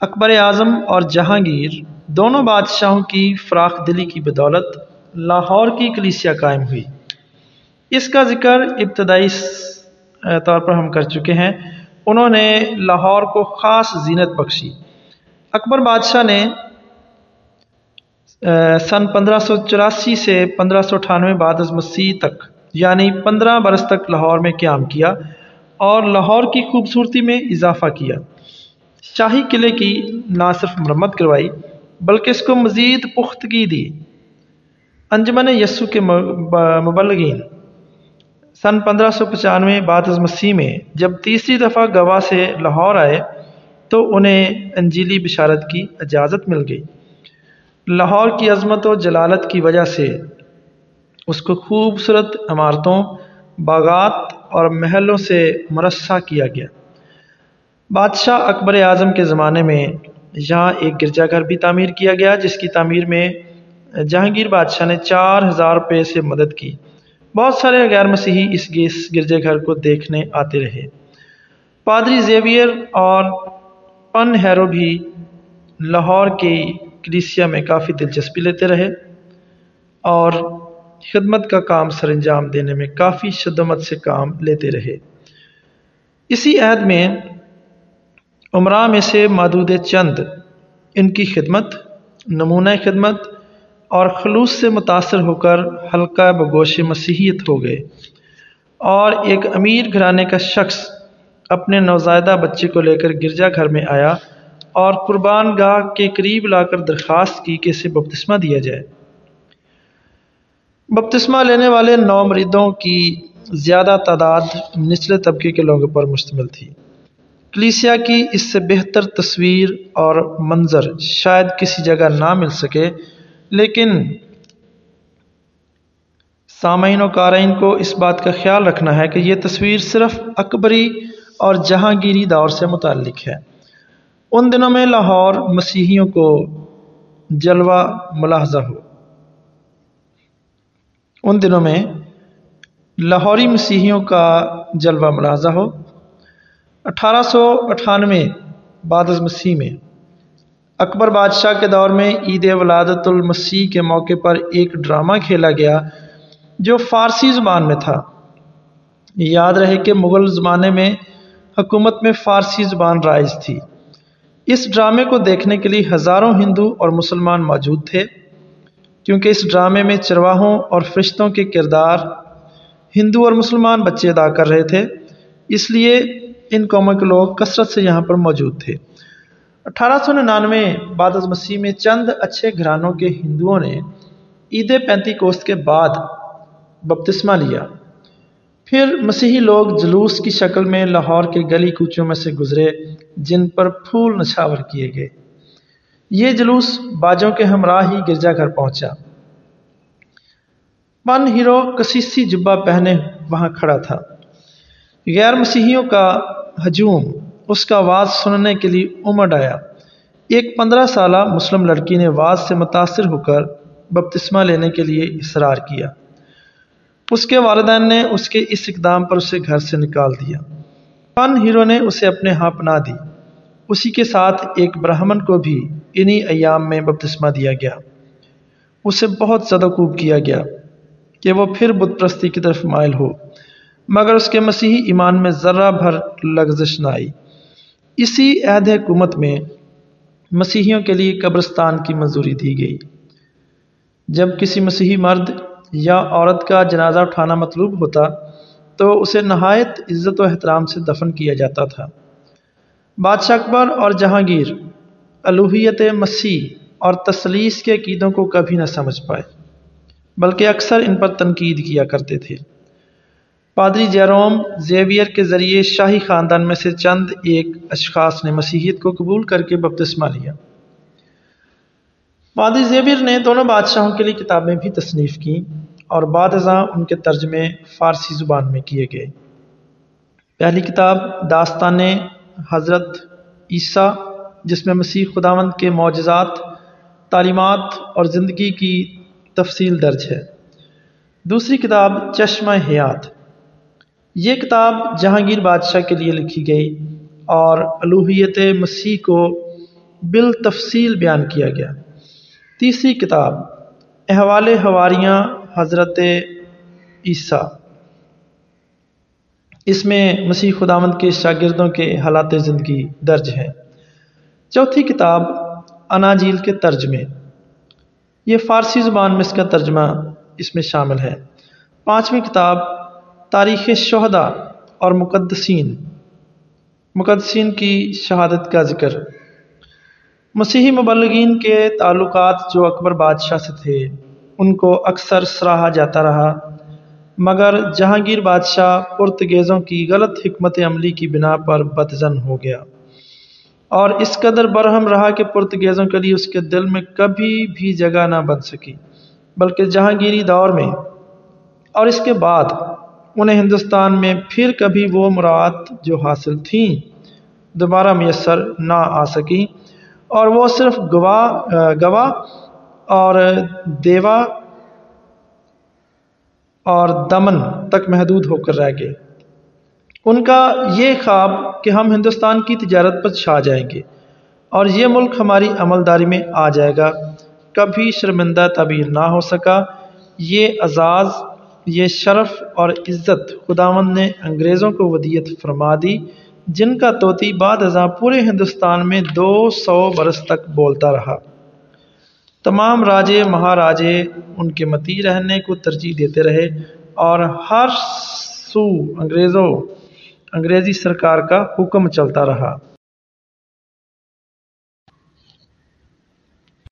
اکبر اعظم اور جہانگیر دونوں بادشاہوں کی فراخ دلی کی بدولت لاہور کی کلیسیا قائم ہوئی۔ اس کا ذکر ابتدائی طور پر ہم کر چکے ہیں۔ انہوں نے لاہور کو خاص زینت بخشی۔ اکبر بادشاہ نے سن پندرہ سو چوراسی سے پندرہ سو اٹھانوے بعد از مسیح تک یعنی پندرہ برس تک لاہور میں قیام کیا اور لاہور کی خوبصورتی میں اضافہ کیا۔ شاہی قلعے کی نہ صرف مرمت کروائی، بلکہ اس کو مزید پختگی دی۔ انجمن یسو کے مبلغین۔ سن پندرہ سو پچانوے بعد از مسیح میں جب تیسری دفعہ گواہ سے لاہور آئے، تو انہیں انجیلی بشارت کی اجازت مل گئی۔ لاہور کی عظمت و جلالت کی وجہ سے اس کو خوبصورت عمارتوں، باغات اور محلوں سے مرصع کیا گیا۔ بادشاہ اکبر اعظم کے زمانے میں یہاں ایک گرجا گھر بھی تعمیر کیا گیا، جس کی تعمیر میں جہانگیر بادشاہ نے چار ہزار روپے سے مدد کی۔ بہت سارے غیر مسیحی اس گرجے گھر کو دیکھنے آتے رہے۔ پادری زیویئر اور پن ہیرو بھی لاہور کی کلیسیا میں کافی دلچسپی لیتے رہے اور خدمت کا کام سر انجام دینے میں کافی شدمت سے کام لیتے رہے۔ اسی عہد میں عمرہ میں سے مادود چند، ان کی خدمت، نمونہ خدمت اور خلوص سے متاثر ہو کر حلقہ بگوش مسیحیت ہو گئے۔ اور ایک امیر گھرانے کا شخص اپنے نوزائیدہ بچے کو لے کر گرجا گھر میں آیا اور قربان گاہ کے قریب لا کر درخواست کی کہ اسے بپتسمہ دیا جائے۔ بپتسمہ لینے والے نو مریدوں کی زیادہ تعداد نچلے طبقے کے لوگوں پر مشتمل تھی۔ کلیسیا کی اس سے بہتر تصویر اور منظر شاید کسی جگہ نہ مل سکے، لیکن سامعین و قارئین کو اس بات کا خیال رکھنا ہے کہ یہ تصویر صرف اکبری اور جہانگیری دور سے متعلق ہے۔ ان دنوں میں لاہور مسیحیوں کو جلوہ ملاحظہ ہو۔ ان دنوں میں لاہوری مسیحیوں کا جلوہ ملاحظہ ہو۔ اٹھارہ سو اٹھانوے بعد از مسیح میں۔ اکبر بادشاہ کے دور میں عید ولادت المسیح کے موقع پر ایک ڈرامہ کھیلا گیا جو فارسی زبان میں تھا۔ یاد رہے کہ مغل زمانے میں حکومت میں فارسی زبان رائج تھی۔ اس ڈرامے کو دیکھنے کے لیے ہزاروں ہندو اور مسلمان موجود تھے۔ کیونکہ اس ڈرامے میں چرواہوں اور فرشتوں کے کردار ہندو اور مسلمان بچے ادا کر رہے تھے، اس لیے ان قوموں کے لوگ کثرت سے یہاں پر موجود تھے۔ اٹھارہ سو ننانوے بعد از مسیح میں چند اچھے گھرانوں کے ہندوؤں نے عید پینتی کوست کے بعد بپتسمہ لیا۔ پھر مسیحی لوگ جلوس کی شکل میں لاہور کے گلی کوچوں میں سے گزرے، جن پر پھول نچھاور کیے گئے۔ یہ جلوس باجوں کے ہمراہ ہی گرجا گھر پہنچا۔ پن ہیرو کسیسی جبہ پہنے وہاں کھڑا تھا۔ غیر مسیحیوں کا ہجوم، اس کا واز سننے کے لیے امڈ آیا۔ ایک پندرہ سالہ مسلم لڑکی نے واز سے متاثر ہو کر بپتسمہ لینے کے لیے اصرار کیا۔ اس کے والدین نے اس کے اس اقدام پر اسے گھر سے نکال دیا۔ فن ہیرو نے اسے اپنے ہاں پنا دی۔ اسی کے ساتھ ایک برہمن کو بھی انہی ایام میں بپتسمہ دیا گیا۔ اسے بہت زیادہ کوب کیا گیا کہ وہ پھر بت پرستی کی طرف مائل ہو۔ مگر اس کے مسیحی ایمان میں ذرہ بھر لغزش نہ آئی۔ اسی عہد حکومت میں مسیحیوں کے لیے قبرستان کی منظوری دی گئی۔ جب کسی مسیحی مرد یا عورت کا جنازہ اٹھانا مطلوب ہوتا تو اسے نہایت عزت و احترام سے دفن کیا جاتا تھا۔ بادشاہ اکبر اور جہانگیر الوحیت مسیح اور تسلیس کے عقیدوں کو کبھی نہ سمجھ پائے، بلکہ اکثر ان پر تنقید کیا کرتے تھے۔ پادری جیروم زیویئر کے ذریعے شاہی خاندان میں سے چند ایک اشخاص نے مسیحیت کو قبول کر کے بپتسمہ لیا۔ پادری زیویئر نے دونوں بادشاہوں کے لیے کتابیں بھی تصنیف کیں اور بعد ازاں ان کے ترجمے فارسی زبان میں کیے گئے۔ پہلی کتاب داستان حضرت عیسیٰ، جس میں مسیح خداوند کے معجزات، تعلیمات اور زندگی کی تفصیل درج ہے۔ دوسری کتاب چشمہ حیات یہ کتاب جہانگیر بادشاہ کے لیے لکھی گئی اور الوحیت مسیح کو بالتفصیل بیان کیا گیا۔ تیسری کتاب، احوال حواریاں حضرت عیسیٰ۔ اس میں مسیح خداوند کے شاگردوں کے حالات زندگی درج ہیں۔ چوتھی کتاب، اناجیل کے ترجمے۔ یہ فارسی زبان میں اس کا ترجمہ اس میں شامل ہے۔ پانچویں کتاب تاریخ شہدا اور مقدسین۔ مقدسین کی شہادت کا ذکر۔ مسیحی مبلغین کے تعلقات جو اکبر بادشاہ سے تھے، ان کو اکثر سراہا جاتا رہا۔ مگر جہانگیر بادشاہ پرتگیزوں کی غلط حکمت عملی کی بنا پر بدزن ہو گیا۔ اور اس قدر برہم رہا کہ پرتگیزوں کے لیے اس کے دل میں کبھی بھی جگہ نہ بن سکی، بلکہ جہانگیری دور میں۔ اور اس کے بعد انہیں ہندوستان میں پھر کبھی وہ مراد جو حاصل تھیں دوبارہ میسر نہ آ سکیں۔ اور وہ صرف گواہ گواہ اور دیوا اور دمن تک محدود ہو کر رہ گئے۔ ان کا یہ خواب کہ ہم ہندوستان کی تجارت پر چھا جائیں گے اور یہ ملک ہماری عملداری میں آ جائے گا۔ کبھی شرمندہ تعبیر نہ ہو سکا۔ یہ اعزاز یہ شرف اور عزت خداون نے انگریزوں کو ودیت فرما دی، جن کا توتی بعد ازاں پورے ہندوستان میں دو سو برس تک بولتا رہا۔ تمام راجے، مہاراجے ان کے متی رہنے کو ترجیح دیتے رہے اور ہر سو انگریزوں، انگریزی سرکار کا حکم چلتا رہا۔